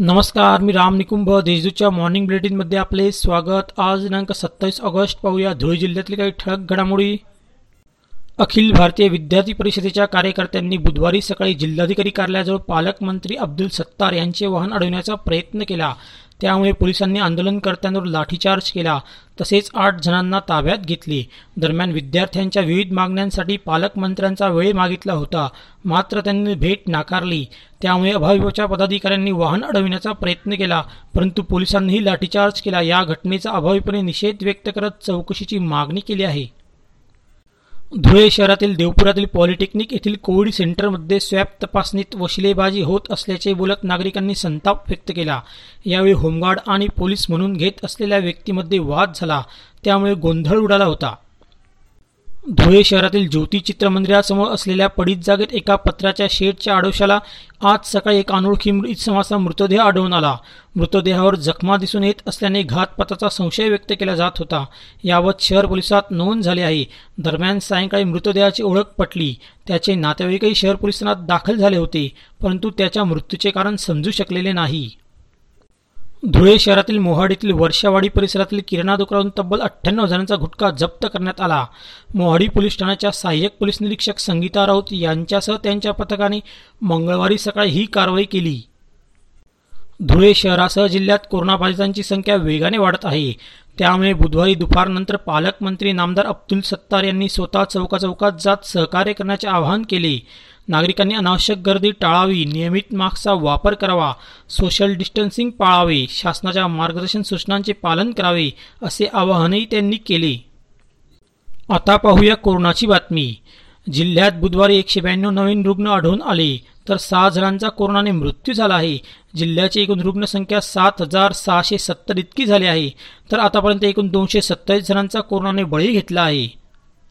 नमस्कार मी राम निकुंभ. देशदूतच्या मॉर्निंग बुलेटिनमध्ये आपले स्वागत. आज दिनांक सत्तावीस ऑगस्ट. पाहूया धुळे जिल्ह्यातली काही ठळक घडामोडी. अखिल भारतीय विद्यार्थी परिषदेच्या कार्यकर्त्यांनी बुधवारी सकाळी जिल्हाधिकारी कार्यालयाजवळ पालकमंत्री अब्दुल सत्तार यांचे वाहन अडवण्याचा प्रयत्न केला. त्यामुळे पोलिसांनी आंदोलनकर्त्यांवर लाठीचार्ज केला. तसेच आठ जणांना ताब्यात घेतले. दरम्यान विद्यार्थ्यांच्या विविध मागण्यांसाठी पालकमंत्र्यांचा वेळ मागितला होता. मात्र त्यांनी भेट नाकारली. त्यामुळे अभाविपच्या पदाधिकाऱ्यांनी वाहन अडविण्याचा प्रयत्न केला. परंतु पोलिसांनीही लाठीचार्ज केला. या घटनेचा अभाविपणे निषेध व्यक्त करत चौकशीची मागणी केली आहे. धुळे शहरातील देवपुरातील पॉलिटेक्निक येथील कोविड सेंटरमध्ये स्वॅब तपासणीत वशिलेबाजी होत असल्याचे बोलत नागरिकांनी संताप व्यक्त केला. यावेळी होमगार्ड आणि पोलीस म्हणून घेत असलेल्या व्यक्तीमध्ये वाद झाला. त्यामुळे गोंधळ उडाला होता. धुळे शहरातील ज्योती चित्रमंदिरासमोर असलेल्या पडीत जागेत एका पत्राच्या शेडच्या आडोशाला आज सकाळी एक अनोळखी इसमाचा मृतदेह आढळून आला. मृतदेहावर जखमा दिसून येत असल्याने घातपाताचा संशय व्यक्त केला जात होता. यावत शहर पोलिसात नोंद झाली आहे. दरम्यान सायंकाळी मृतदेहाची ओळख पटली. त्याचे नातेवाईकही शहर पोलिसांत दाखल झाले होते परंतु त्याच्या मृत्यूचे कारण समजू शकलेले नाही. धुळे शहरातील मोहाडीतील वर्षावाडी परिसरातील किराणा दुकानातून तब्बल अठ्ठ्याण्णव जणांचा गुटखा जप्त करण्यात आला. मोहाडी पोलीस ठाण्याच्या सहाय्यक पोलीस निरीक्षक संगीता राऊत यांच्यासह त्यांच्या पथकाने मंगळवारी सकाळी ही कारवाई केली. धुळे शहरासह जिल्ह्यात कोरोनाबाधितांची संख्या वेगाने वाढत आहे. त्यामुळे बुधवारी दुपारनंतर पालकमंत्री नामदार अब्दुल सत्तार यांनी स्वतः चौकाचौकात जात सहकार्य करण्याचे आवाहन केले. नागरिकांनी अनावश्यक गर्दी टाळावी नियमित मास्कचा वापर करावा सोशल डिस्टन्सिंग पाळावे शासनाच्या मार्गदर्शन सूचनांचे पालन करावे असे आवाहनही त्यांनी केले. आता पाहूया कोरोनाची बातमी. जिल्ह्यात बुधवारी एकशे ब्याण्णव नवीन रुग्ण आढळून आले तर सहा जणांचा कोरोनाने मृत्यू झाला आहे. जिल्ह्याची एकूण रुग्णसंख्या सात हजार सहाशे सत्तर इतकी झाली आहे तर आतापर्यंत एकूण दोनशे सत्तावीस जणांचा कोरोनाने बळी घेतला आहे.